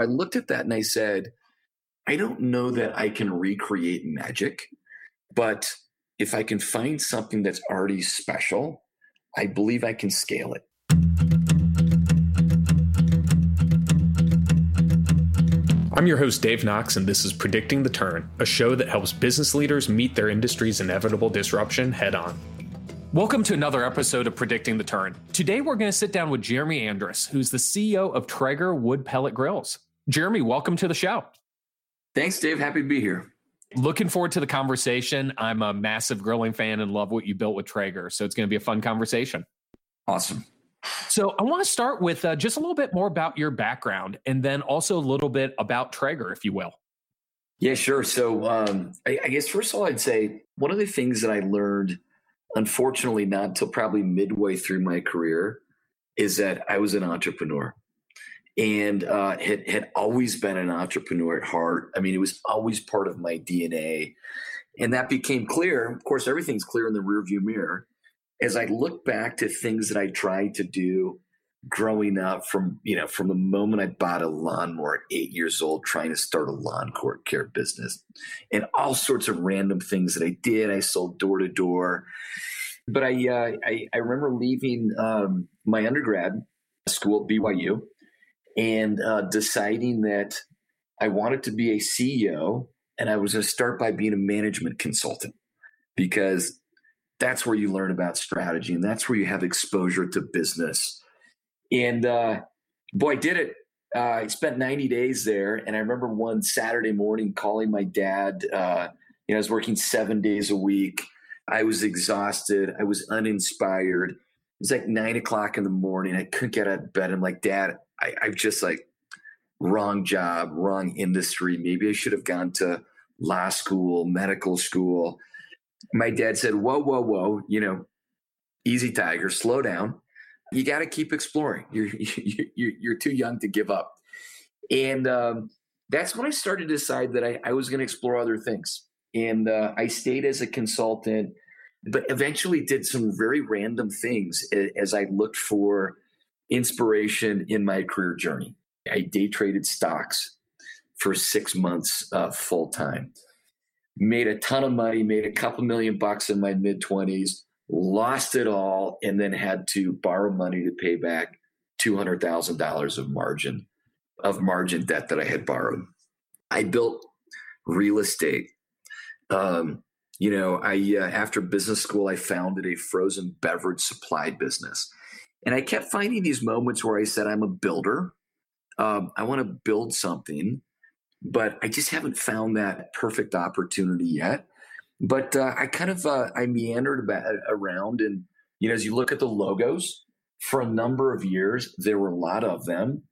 I looked at that and I said, I don't know that I can recreate magic, but if I can find something that's already special, I believe I can scale it. I'm your host, Dave Knox, and this is Predicting the Turn, a show that helps business leaders meet their industry's inevitable disruption head on. Welcome to another episode of Predicting the Turn. Today, we're going to sit down with Jeremy Andrus, who's the CEO of Traeger Wood Pellet Grills. Jeremy, welcome to the show. Thanks, Dave. Happy to be here. Looking forward to the conversation. I'm a massive grilling fan and love what you built with Traeger, so it's going to be a fun conversation. Awesome. So, I want to start with uh, just a little bit more about your background and then also a little bit about Traeger, if you will. Yeah, sure. So, um, I, I guess first of all, I'd say one of the things that I learned unfortunately not until probably midway through my career is that I was an entrepreneur and uh, had had always been an entrepreneur at heart. I mean, it was always part of my DNA, and that became clear. Of course, everything's clear in the rearview mirror as I look back to things that I tried to do growing up. From you know, from the moment I bought a lawnmower at eight years old, trying to start a lawn court care business, and all sorts of random things that I did. I sold door to door but I, uh, I, I remember leaving um, my undergrad school at BYU and uh, deciding that I wanted to be a CEO and I was going to start by being a management consultant because that's where you learn about strategy and that's where you have exposure to business. And uh, boy, did it. Uh, I spent 90 days there. And I remember one Saturday morning calling my dad. Uh, you know, I was working seven days a week I was exhausted. I was uninspired. It was like nine o'clock in the morning. I couldn't get out of bed. I'm like, Dad, I, I've just like wrong job, wrong industry. Maybe I should have gone to law school, medical school. My dad said, Whoa, whoa, whoa, you know, easy tiger, slow down. You got to keep exploring. You're, you're, you're too young to give up. And um, that's when I started to decide that I, I was going to explore other things. And uh, I stayed as a consultant, but eventually did some very random things as I looked for inspiration in my career journey. I day traded stocks for six months uh, full time. Made a ton of money, made a couple million bucks in my mid 20s, lost it all, and then had to borrow money to pay back $200,000 of margin of margin debt that I had borrowed. I built real estate um, you know, I uh, after business school, I founded a frozen beverage supply business, and I kept finding these moments where I said, "I'm a builder. Um, I want to build something, but I just haven't found that perfect opportunity yet." But uh, I kind of uh, I meandered about, around, and you know, as you look at the logos for a number of years, there were a lot of them,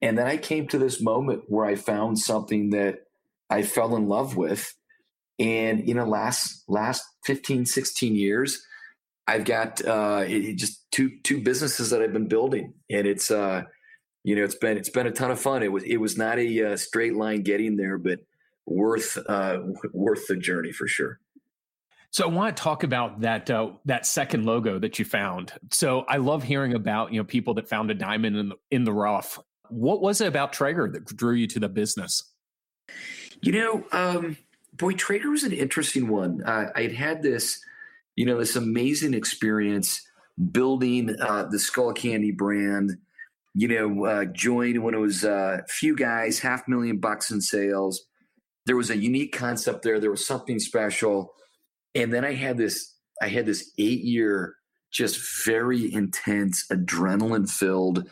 and then I came to this moment where I found something that I fell in love with and you know, last last 15, 16 years, I've got uh, it, just two two businesses that I've been building, and it's uh, you know, it's been it's been a ton of fun. It was it was not a uh, straight line getting there, but worth uh, worth the journey for sure. So I want to talk about that uh, that second logo that you found. So I love hearing about you know people that found a diamond in the, in the rough. What was it about Traeger that drew you to the business? You know, um, boy, Traeger was an interesting one. Uh, I had had this, you know, this amazing experience building uh, the Skullcandy brand. You know, uh, joined when it was a uh, few guys, half million bucks in sales. There was a unique concept there. There was something special, and then I had this. I had this eight year, just very intense, adrenaline filled.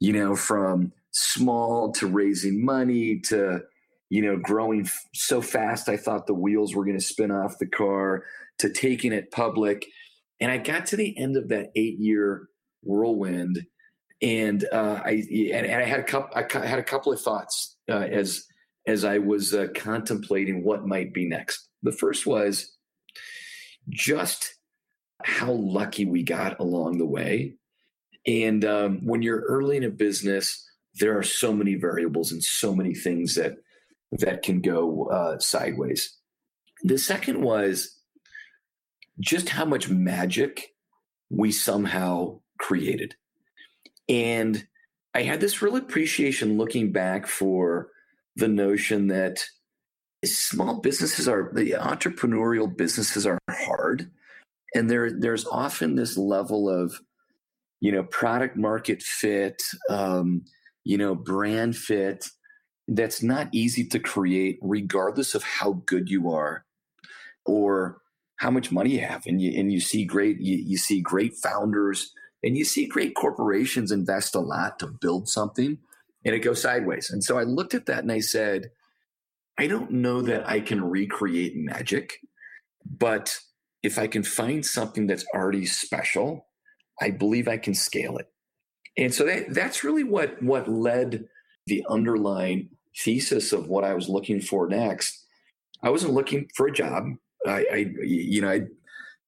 You know, from small to raising money to you know, growing f- so fast, I thought the wheels were going to spin off the car, to taking it public. And I got to the end of that eight year whirlwind, and uh, I and, and, I had a couple. I had a couple of thoughts uh, as as I was uh, contemplating what might be next. The first was just how lucky we got along the way, and um, when you're early in a business, there are so many variables and so many things that that can go uh, sideways. The second was just how much magic we somehow created. And I had this real appreciation looking back for the notion that small businesses are the entrepreneurial businesses are hard and there there's often this level of you know product market fit um, you know brand fit that's not easy to create regardless of how good you are or how much money you have. And you and you see great you, you see great founders and you see great corporations invest a lot to build something and it goes sideways. And so i looked at that and i said i don't know that i can recreate magic but if i can find something that's already special i believe i can scale it. And so that, that's really what what led the underlying thesis of what i was looking for next. I wasn't looking for a job I, I you know, I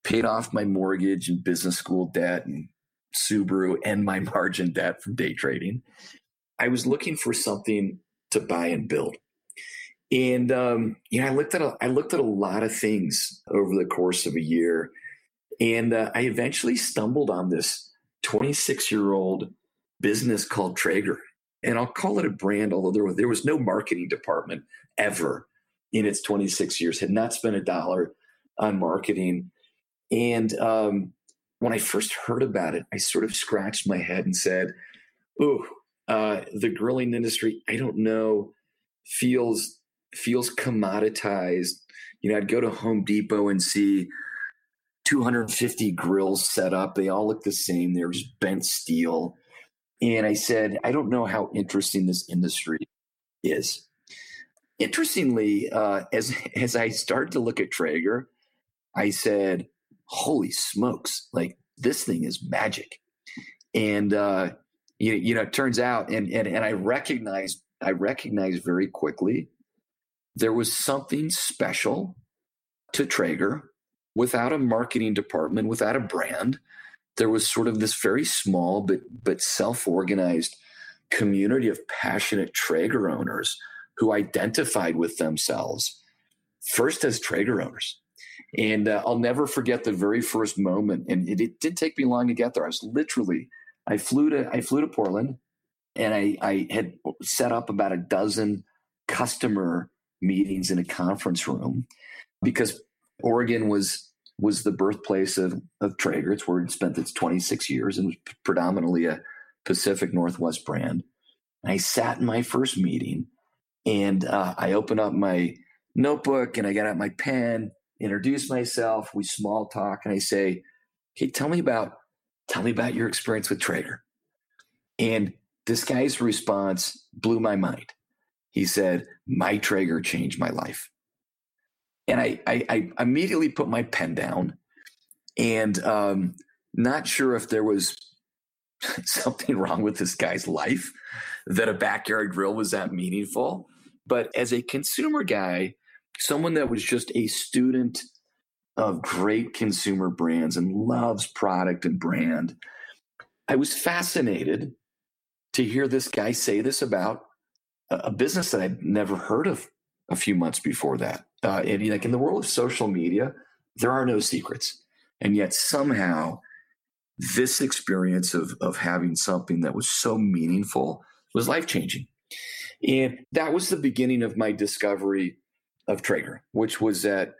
paid off my mortgage and business school debt and Subaru and my margin debt from day trading. I was looking for something to buy and build. And um, you know, I looked at a, I looked at a lot of things over the course of a year, and uh, I eventually stumbled on this 26 year old business called Traeger. And I'll call it a brand, although there was, there was no marketing department ever in its 26 years, had not spent a dollar on marketing. And um, when I first heard about it, I sort of scratched my head and said, "Ooh, uh, the grilling industry. I don't know, feels feels commoditized." You know, I'd go to Home Depot and see 250 grills set up. They all look the same. They're just bent steel. And I said, I don't know how interesting this industry is interestingly, uh, as as I started to look at Traeger, I said, "Holy smokes! Like this thing is magic." And uh, you, you know, it turns out, and and and I recognized I recognized very quickly there was something special to Traeger without a marketing department, without a brand. There was sort of this very small but but self organized community of passionate Traeger owners who identified with themselves first as Traeger owners. And uh, I'll never forget the very first moment. And it, it, did take me long to get there. I was literally, I flew to, I flew to Portland and I, I had set up about a dozen customer meetings in a conference room because Oregon was was the birthplace of, of Traeger. It's where it spent its 26 years and was predominantly a Pacific Northwest brand. And I sat in my first meeting and uh, I open up my notebook and I get out my pen, introduce myself. We small talk, and I say, "Hey, tell me about tell me about your experience with Traeger." And this guy's response blew my mind. He said, "My Traeger changed my life," and I I, I immediately put my pen down, and um, not sure if there was something wrong with this guy's life that a backyard grill was that meaningful. But as a consumer guy, someone that was just a student of great consumer brands and loves product and brand, I was fascinated to hear this guy say this about a business that I'd never heard of a few months before that. Uh, and like in the world of social media, there are no secrets. And yet somehow this experience of, of having something that was so meaningful was life changing. And that was the beginning of my discovery of Traeger, which was that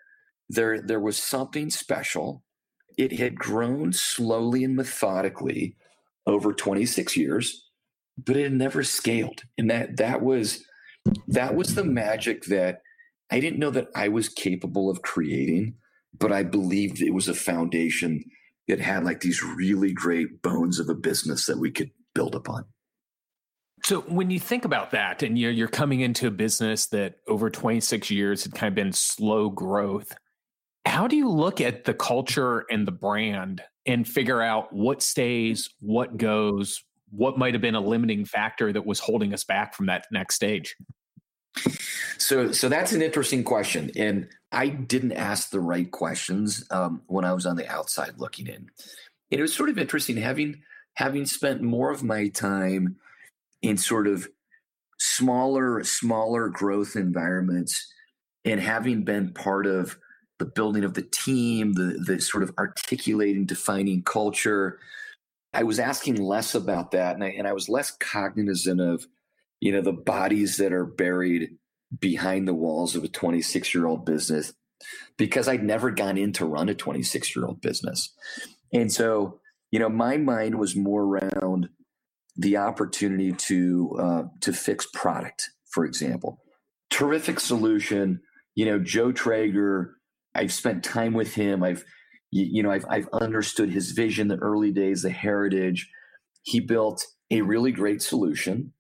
there, there was something special. It had grown slowly and methodically over 26 years, but it had never scaled. And that that was that was the magic that I didn't know that I was capable of creating, but I believed it was a foundation that had like these really great bones of a business that we could build upon. So when you think about that and you're, you're coming into a business that over 26 years had kind of been slow growth, how do you look at the culture and the brand and figure out what stays, what goes, what might have been a limiting factor that was holding us back from that next stage? So, so that's an interesting question, and I didn't ask the right questions um, when I was on the outside looking in. And it was sort of interesting having having spent more of my time in sort of smaller, smaller growth environments and having been part of the building of the team, the the sort of articulating, defining culture, I was asking less about that and I, and I was less cognizant of, you know, the bodies that are buried behind the walls of a 26 year old business because I'd never gone in to run a 26 year old business. And so, you know, my mind was more around the opportunity to uh, to fix product, for example. Terrific solution. You know, Joe Traeger. I've spent time with him. I've you, know I've I've understood his vision, the early days, the heritage. He built a really great solution,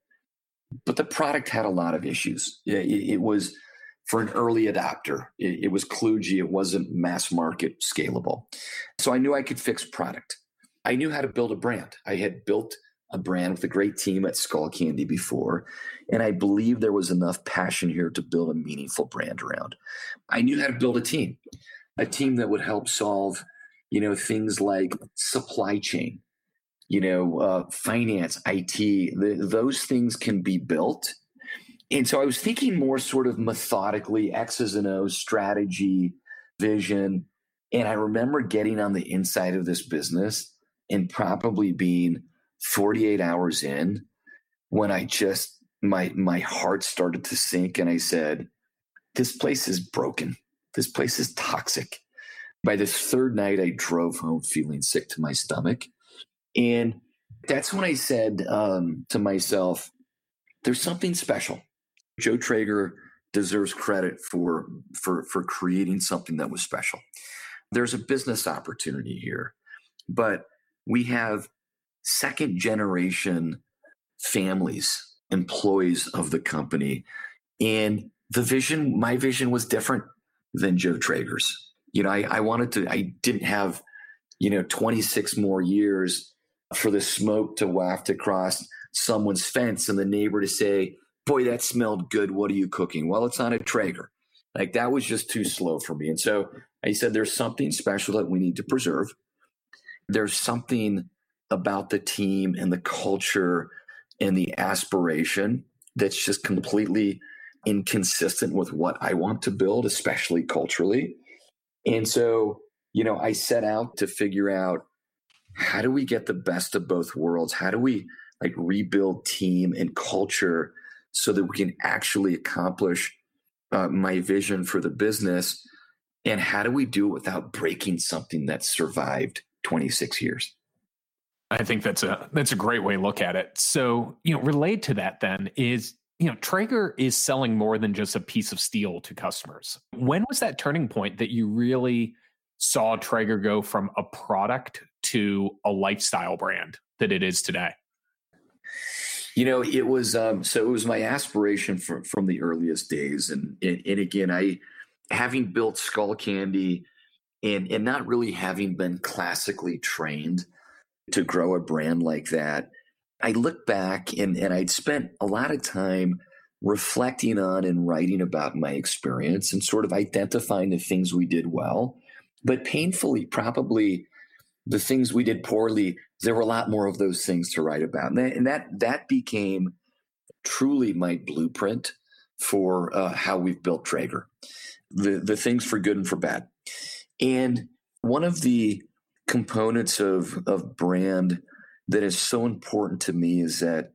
but the product had a lot of issues. It, it was for an early adopter. It, it was kludgy. It wasn't mass market scalable. So I knew I could fix product. I knew how to build a brand. I had built a brand with a great team at Skullcandy before, and I believe there was enough passion here to build a meaningful brand around. I knew how to build a team, a team that would help solve, you know, things like supply chain, you know, uh, finance, IT. The, those things can be built. And so I was thinking more sort of methodically, X's and O's, strategy, vision. And I remember getting on the inside of this business and probably being 48 hours in when I just my my heart started to sink and I said, This place is broken. This place is toxic. By the third night, I drove home feeling sick to my stomach. And that's when I said um, to myself, there's something special. Joe Traeger deserves credit for, for, for creating something that was special. There's a business opportunity here, but we have second generation families, employees of the company. And the vision, my vision was different than Joe Traeger's. You know, I, I wanted to, I didn't have, you know, 26 more years for the smoke to waft across someone's fence and the neighbor to say, Boy, that smelled good. What are you cooking? Well, it's on a Traeger. Like that was just too slow for me. And so I said, There's something special that we need to preserve. There's something about the team and the culture and the aspiration that's just completely inconsistent with what I want to build, especially culturally. And so, you know, I set out to figure out how do we get the best of both worlds? How do we like rebuild team and culture so that we can actually accomplish uh, my vision for the business? And how do we do it without breaking something that survived 26 years? I think that's a that's a great way to look at it. So, you know, related to that then is, you know, Traeger is selling more than just a piece of steel to customers. When was that turning point that you really saw Traeger go from a product to a lifestyle brand that it is today? You know, it was um, so it was my aspiration from from the earliest days, and and, and again, I having built Skullcandy, and and not really having been classically trained to grow a brand like that, I look back and, and I'd spent a lot of time reflecting on and writing about my experience and sort of identifying the things we did well, but painfully, probably the things we did poorly. There were a lot more of those things to write about, and that and that, that became truly my blueprint for uh, how we've built Traeger. The the things for good and for bad, and one of the components of of brand that is so important to me is that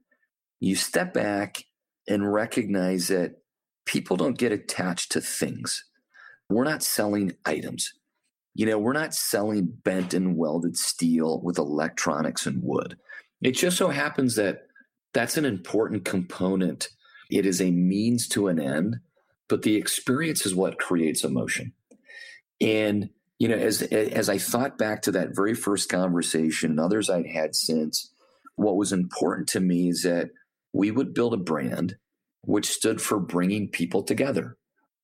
you step back and recognize that people don't get attached to things. We're not selling items. You know, we're not selling bent and welded steel with electronics and wood. It just so happens that that's an important component. It is a means to an end, but the experience is what creates emotion. And you know, as as I thought back to that very first conversation and others I'd had since, what was important to me is that we would build a brand which stood for bringing people together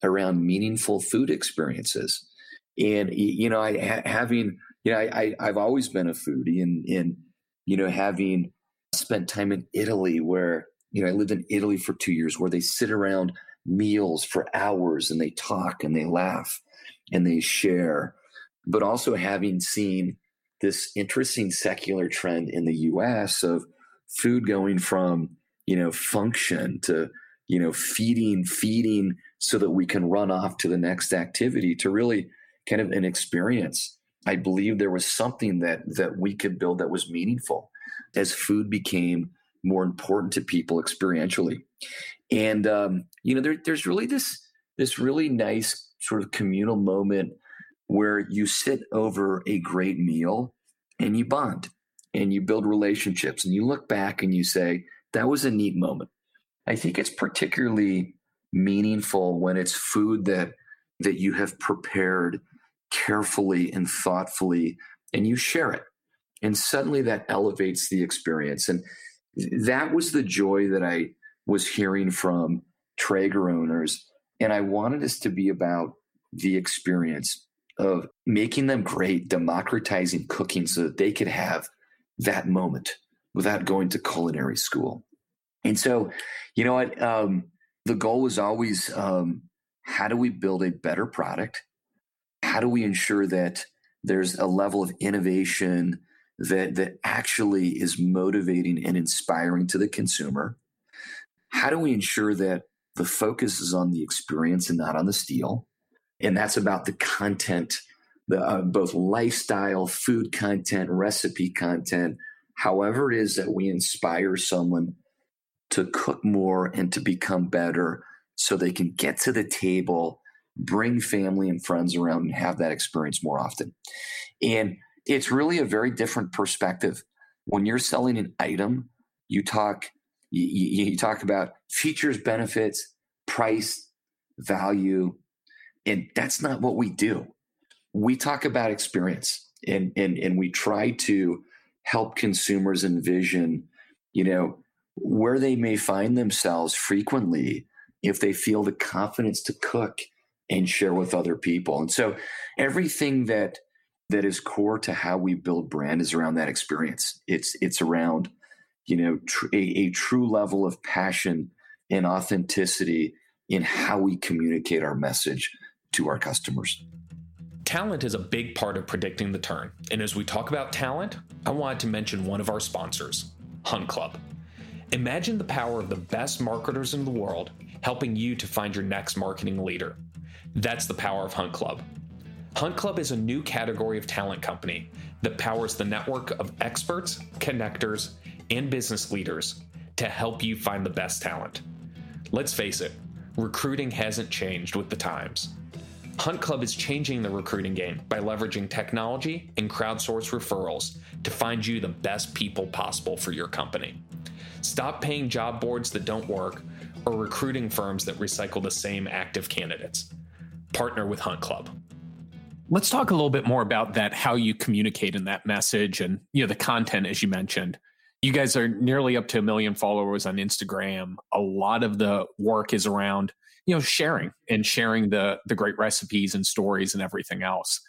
around meaningful food experiences. And you know, I having you know, I, I have always been a foodie, and and you know, having spent time in Italy where you know I lived in Italy for two years, where they sit around meals for hours and they talk and they laugh and they share. But also having seen this interesting secular trend in the US of food going from, you know, function to, you know, feeding, feeding so that we can run off to the next activity to really kind of an experience. I believe there was something that that we could build that was meaningful as food became more important to people experientially. And um, you know, there, there's really this this really nice sort of communal moment where you sit over a great meal and you bond and you build relationships and you look back and you say that was a neat moment. I think it's particularly meaningful when it's food that that you have prepared carefully and thoughtfully and you share it. And suddenly that elevates the experience. And that was the joy that i was hearing from traeger owners. And i wanted this to be about the experience of making them great democratizing cooking so that they could have that moment without going to culinary school. And so you know what? Um, the goal was always um, how do we build a better product how do we ensure that there's a level of innovation that that actually is motivating and inspiring to the consumer? How do we ensure that the focus is on the experience and not on the steel and that's about the content the uh, both lifestyle food content recipe content however it is that we inspire someone to cook more and to become better so they can get to the table bring family and friends around and have that experience more often. And it's really a very different perspective. When you're selling an item, you talk you, you talk about features, benefits, price, value, and that's not what we do. We talk about experience and and and we try to help consumers envision, you know, where they may find themselves frequently if they feel the confidence to cook and share with other people. And so everything that that is core to how we build brand is around that experience. It's it's around you know tr- a, a true level of passion and authenticity in how we communicate our message to our customers. Talent is a big part of predicting the turn. And as we talk about talent, I wanted to mention one of our sponsors, Hunt Club. Imagine the power of the best marketers in the world helping you to find your next marketing leader. That's the power of Hunt Club. Hunt Club is a new category of talent company that powers the network of experts, connectors, and business leaders to help you find the best talent. Let's face it, recruiting hasn't changed with the times. Hunt Club is changing the recruiting game by leveraging technology and crowdsource referrals to find you the best people possible for your company. Stop paying job boards that don't work or recruiting firms that recycle the same active candidates partner with Hunt Club. Let's talk a little bit more about that, how you communicate in that message and you know the content as you mentioned. You guys are nearly up to a million followers on Instagram. A lot of the work is around, you know, sharing and sharing the the great recipes and stories and everything else.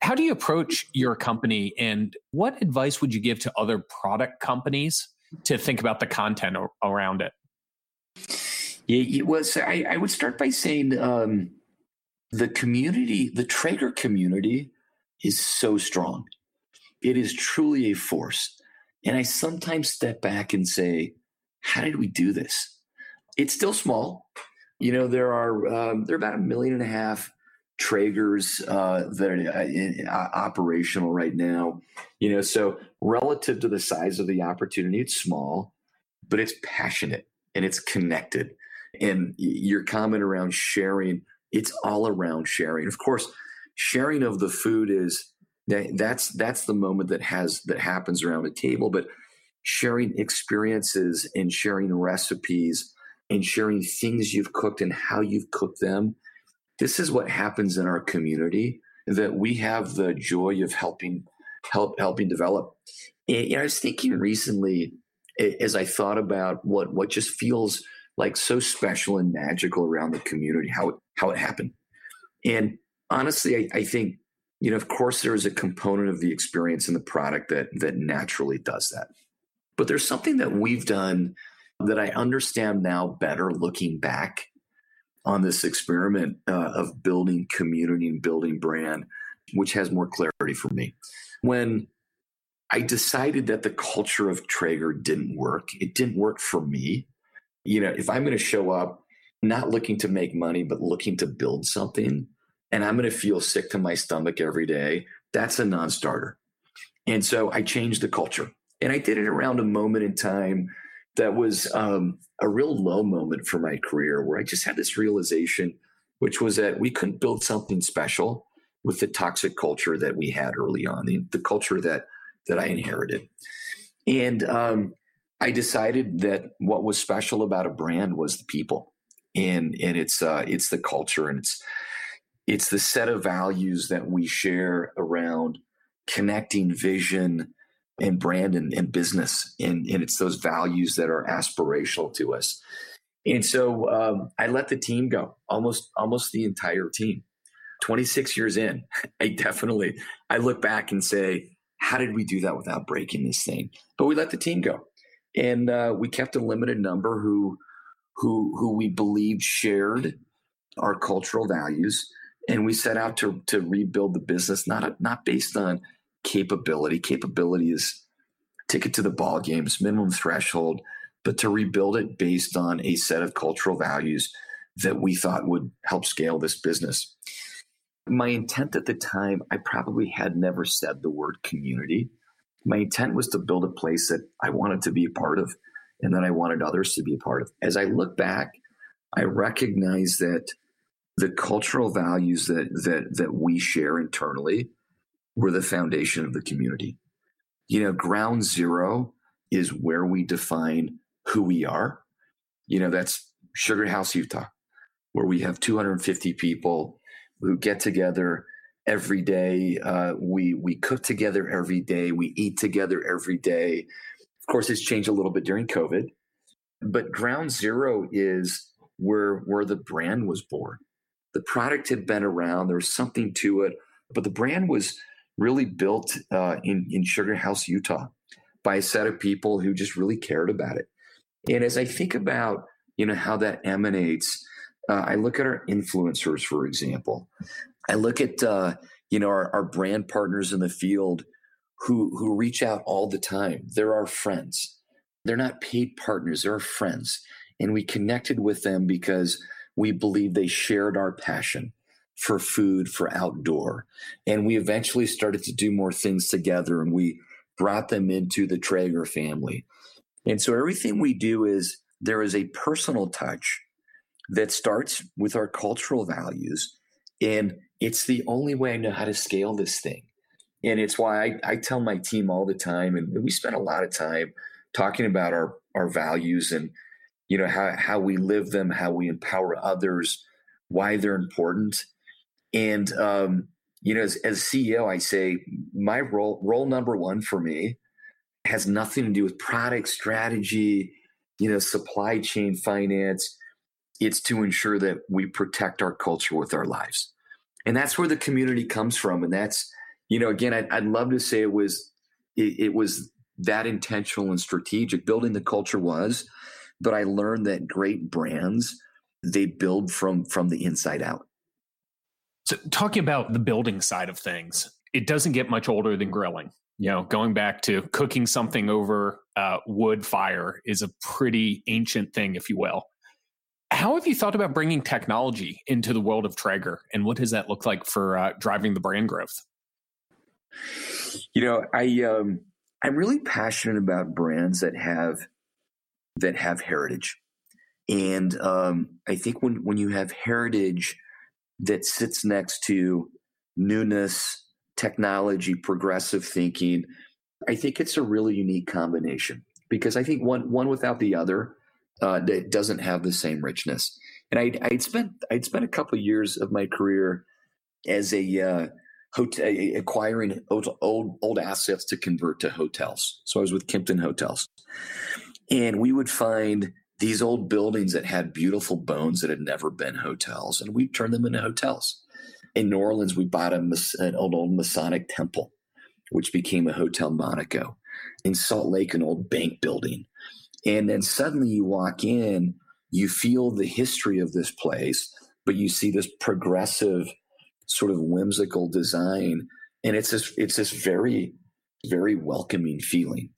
How do you approach your company and what advice would you give to other product companies to think about the content around it? Yeah, well, so I, I would start by saying um, the community, the Traeger community is so strong. It is truly a force. And I sometimes step back and say, how did we do this? It's still small. You know, there are um, there are about a million and a half Traegers uh, that are uh, in, uh, operational right now. You know, so relative to the size of the opportunity, it's small, but it's passionate and it's connected. And your comment around sharing it's all around sharing. Of course, sharing of the food is that's that's the moment that has that happens around a table, but sharing experiences and sharing recipes and sharing things you've cooked and how you've cooked them. This is what happens in our community that we have the joy of helping help helping develop. And, know, I was thinking recently as I thought about what what just feels like so special and magical around the community, how it, how it happened. And honestly, I, I think, you know, of course, there is a component of the experience in the product that that naturally does that. But there's something that we've done that I understand now better looking back on this experiment uh, of building community and building brand, which has more clarity for me. When I decided that the culture of Traeger didn't work, it didn't work for me you know, if I'm going to show up not looking to make money, but looking to build something, and I'm going to feel sick to my stomach every day, that's a non starter. And so I changed the culture. And I did it around a moment in time that was um, a real low moment for my career where I just had this realization, which was that we couldn't build something special with the toxic culture that we had early on, the, the culture that that I inherited. And um, I decided that what was special about a brand was the people, and and it's uh, it's the culture, and it's it's the set of values that we share around connecting vision and brand and, and business. And, and it's those values that are aspirational to us. And so um, I let the team go, almost almost the entire team. 26 years in, I definitely I look back and say, how did we do that without breaking this thing? But we let the team go, and uh, we kept a limited number who who who we believed shared our cultural values, and we set out to to rebuild the business not not based on capability. Capability is ticket to the ball games, minimum threshold, but to rebuild it based on a set of cultural values that we thought would help scale this business. My intent at the time, I probably had never said the word community. My intent was to build a place that I wanted to be a part of and that I wanted others to be a part of. As I look back, I recognize that the cultural values that that that we share internally were the foundation of the community. You know, ground zero is where we define who we are. You know, that's Sugar House, Utah, where we have 250 people who get together every day. Uh, we we cook together every day. We eat together every day. Of course, it's changed a little bit during COVID, but ground zero is where where the brand was born. The product had been around. There was something to it, but the brand was really built uh, in, in Sugar House, Utah, by a set of people who just really cared about it. And as I think about, you know, how that emanates, uh, I look at our influencers, for example. I look at, uh, you know, our, our brand partners in the field who who reach out all the time. They're our friends. They're not paid partners. They're our friends, and we connected with them because we believe they shared our passion for food, for outdoor. And we eventually started to do more things together and we brought them into the Traeger family. And so everything we do is there is a personal touch that starts with our cultural values. And it's the only way I know how to scale this thing. And it's why I, I tell my team all the time, and we spend a lot of time talking about our, our values and you know how, how we live them, how we empower others, why they're important. And um, you know, as, as CEO, I say my role role number one for me has nothing to do with product strategy, you know, supply chain finance. It's to ensure that we protect our culture with our lives. And that's where the community comes from. And that's, you know, again, I'd, I'd love to say it was, it, it was that intentional and strategic. Building the culture was, but I learned that great brands, they build from from the inside out. So, talking about the building side of things, it doesn't get much older than grilling. You know, going back to cooking something over uh, wood fire is a pretty ancient thing, if you will. How have you thought about bringing technology into the world of Traeger, and what does that look like for uh, driving the brand growth? You know, I um, I'm really passionate about brands that have that have heritage, and um, I think when when you have heritage that sits next to newness, technology, progressive thinking. I think it's a really unique combination because I think one one without the other uh, that doesn't have the same richness. And I'd, I'd spent I'd spent a couple of years of my career as a uh, hotel acquiring old, old old assets to convert to hotels. So I was with Kimpton Hotels, and we would find these old buildings that had beautiful bones that had never been hotels, and we turned them into hotels. In New Orleans, we bought a, an old, old Masonic temple, which became a Hotel Monaco. In Salt Lake, an old bank building. And then suddenly you walk in, you feel the history of this place, but you see this progressive, sort of whimsical design. And it's this, it's this very, very welcoming feeling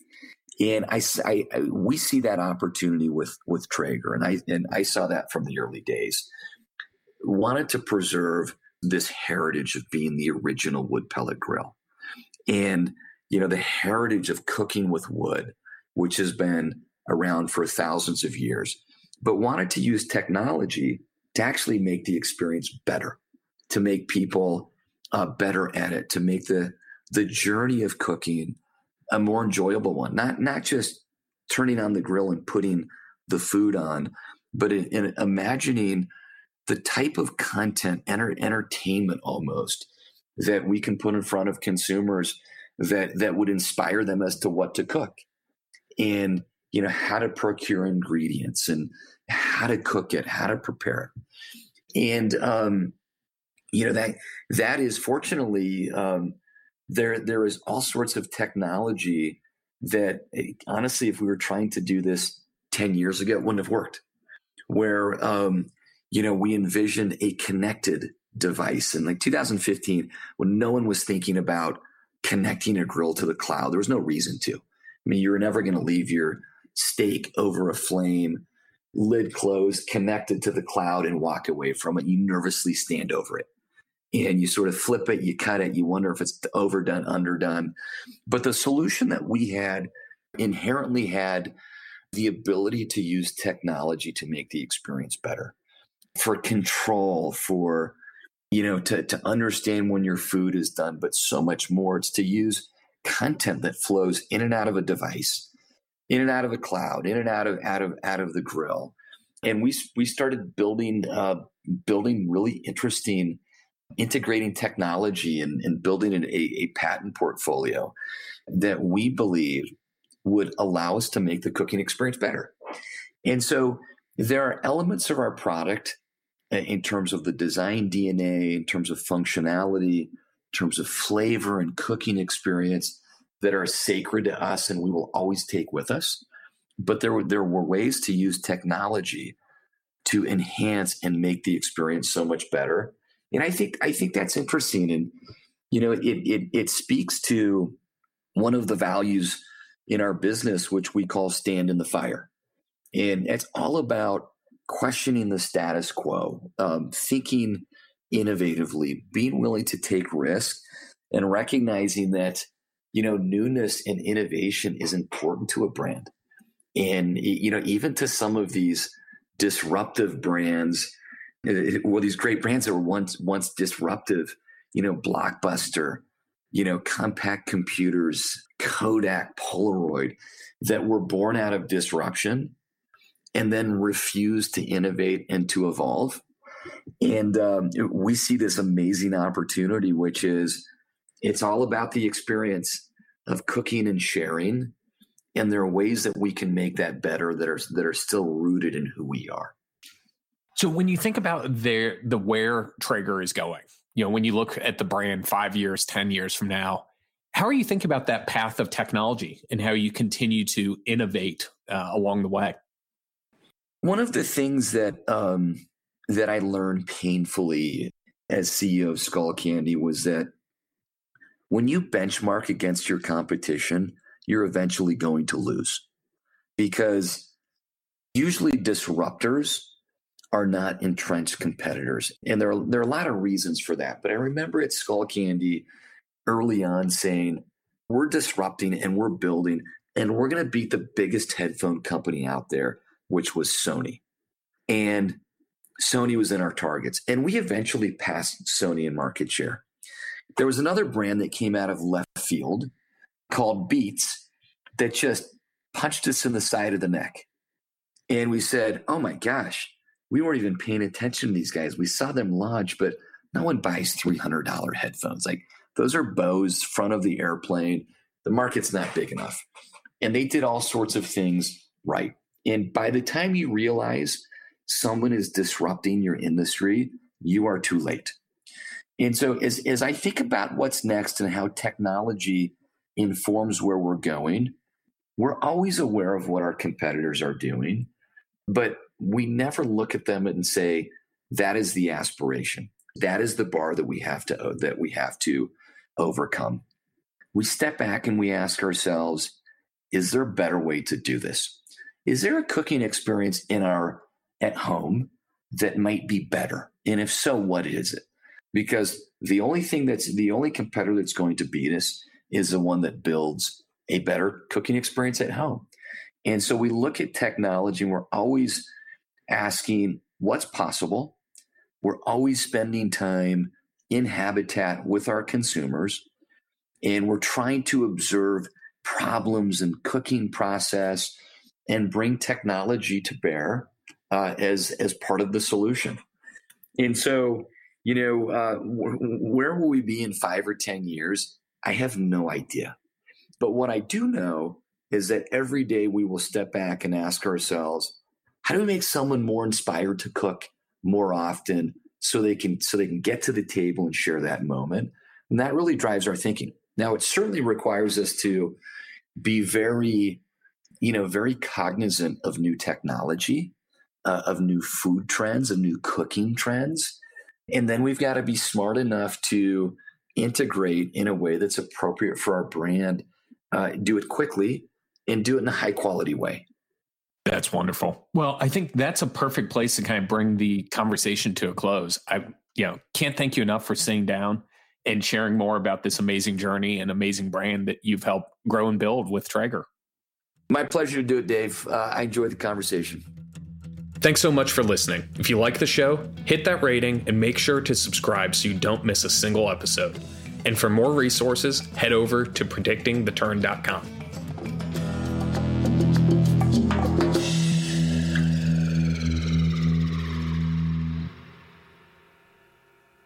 and I, I, we see that opportunity with with Traeger, and I and I saw that from the early days. Wanted to preserve this heritage of being the original wood pellet grill. and you know the heritage of cooking with wood, which has been around for thousands of years, but wanted to use technology to actually make the experience better, to make people uh, better at it, to make the the journey of cooking a more enjoyable one. Not not just turning on the grill and putting the food on, but in, in imagining the type of content, enter, entertainment almost that we can put in front of consumers that that would inspire them as to what to cook and you know how to procure ingredients and how to cook it, how to prepare it, and um, you know that that is fortunately um, there there is all sorts of technology that eh, honestly, if we were trying to do this ten years ago, it wouldn't have worked. Where um, you know we envisioned a connected device in like 2015 when no one was thinking about connecting a grill to the cloud. There was no reason to. I mean, you were never going to leave your steak over a flame, lid closed, connected to the cloud, and walk away from it. You nervously stand over it and you sort of flip it, you cut it, you wonder if it's overdone, underdone. But the solution that we had inherently had the ability to use technology to make the experience better for control, for you know, to, to understand when your food is done, but so much more. It's to use content that flows in and out of a device, in and out of a cloud, in and out of out of out of the grill. And we we started building uh, building really interesting integrating technology and, and building an, a, a patent portfolio that we believe would allow us to make the cooking experience better. And so there are elements of our product uh, in terms of the design DNA, in terms of functionality, in terms of flavor and cooking experience that are sacred to us and we will always take with us. But there were, there were ways to use technology to enhance and make the experience so much better and I think I think that's interesting, and you know, it it it speaks to one of the values in our business, which we call stand in the fire, and it's all about questioning the status quo, um, thinking innovatively, being willing to take risk, and recognizing that you know newness and innovation is important to a brand, and you know even to some of these disruptive brands well, these great brands that were once once disruptive, you know, Blockbuster, you know, Compaq computers, Kodak, Polaroid, that were born out of disruption and then refused to innovate and to evolve. And um, we see this amazing opportunity, which is it's all about the experience of cooking and sharing. And there are ways that we can make that better that are that are still rooted in who we are. So when you think about their the where Traeger is going, you know, when you look at the brand five years, ten years from now, how are you thinking about that path of technology and how you continue to innovate uh, along the way? One of the things that um, that I learned painfully as CEO of Skullcandy was that when you benchmark against your competition, you're eventually going to lose because usually disruptors are not entrenched competitors. And there are, there are a lot of reasons for that. But I remember at Skullcandy early on saying, we're disrupting and we're building and we're going to beat the biggest headphone company out there, which was Sony. And Sony was in our targets. And we eventually passed Sony in market share. There was another brand that came out of left field called Beats that just punched us in the side of the neck. And we said, oh my gosh, we weren't even paying attention to these guys. We saw them launch, but no one buys $300 headphones. Like those are Bose front of the airplane. The market's not big enough. And they did all sorts of things right. And by the time you realize someone is disrupting your industry, you are too late. And so as, as I think about what's next and how technology informs where we're going, we're always aware of what our competitors are doing. But we never look at them and say that is the aspiration. That is the bar that we have to uh, that we have to overcome. We step back and we ask ourselves is there a better way to do this? Is there a cooking experience in our at home that might be better? And if so what is it? Because the only thing that's the only competitor that's going to beat us is the one that builds a better cooking experience at home. And so we look at technology and we're always asking what's possible. We're always spending time in habitat with our consumers and we're trying to observe problems in cooking process and bring technology to bear uh, as as part of the solution. And so, you know, uh, where will we be in five or ten years? I have no idea. But what I do know is that every day we will step back and ask ourselves, how do we make someone more inspired to cook more often so they can so they can get to the table and share that moment? And that really drives our thinking. Now, it certainly requires us to be very, you know, very cognizant of new technology, uh, of new food trends, of new cooking trends. And then we've got to be smart enough to integrate in a way that's appropriate for our brand, uh, do it quickly, and do it in a high quality way. That's wonderful. Well, I think that's a perfect place to kind of bring the conversation to a close. I, you know, can't thank you enough for sitting down and sharing more about this amazing journey and amazing brand that you've helped grow and build with Traeger. My pleasure to do it, Dave. Uh, I enjoyed the conversation. Thanks so much for listening. If you like the show, hit that rating and make sure to subscribe so you don't miss a single episode. And for more resources, head over to predictingtheturn.com.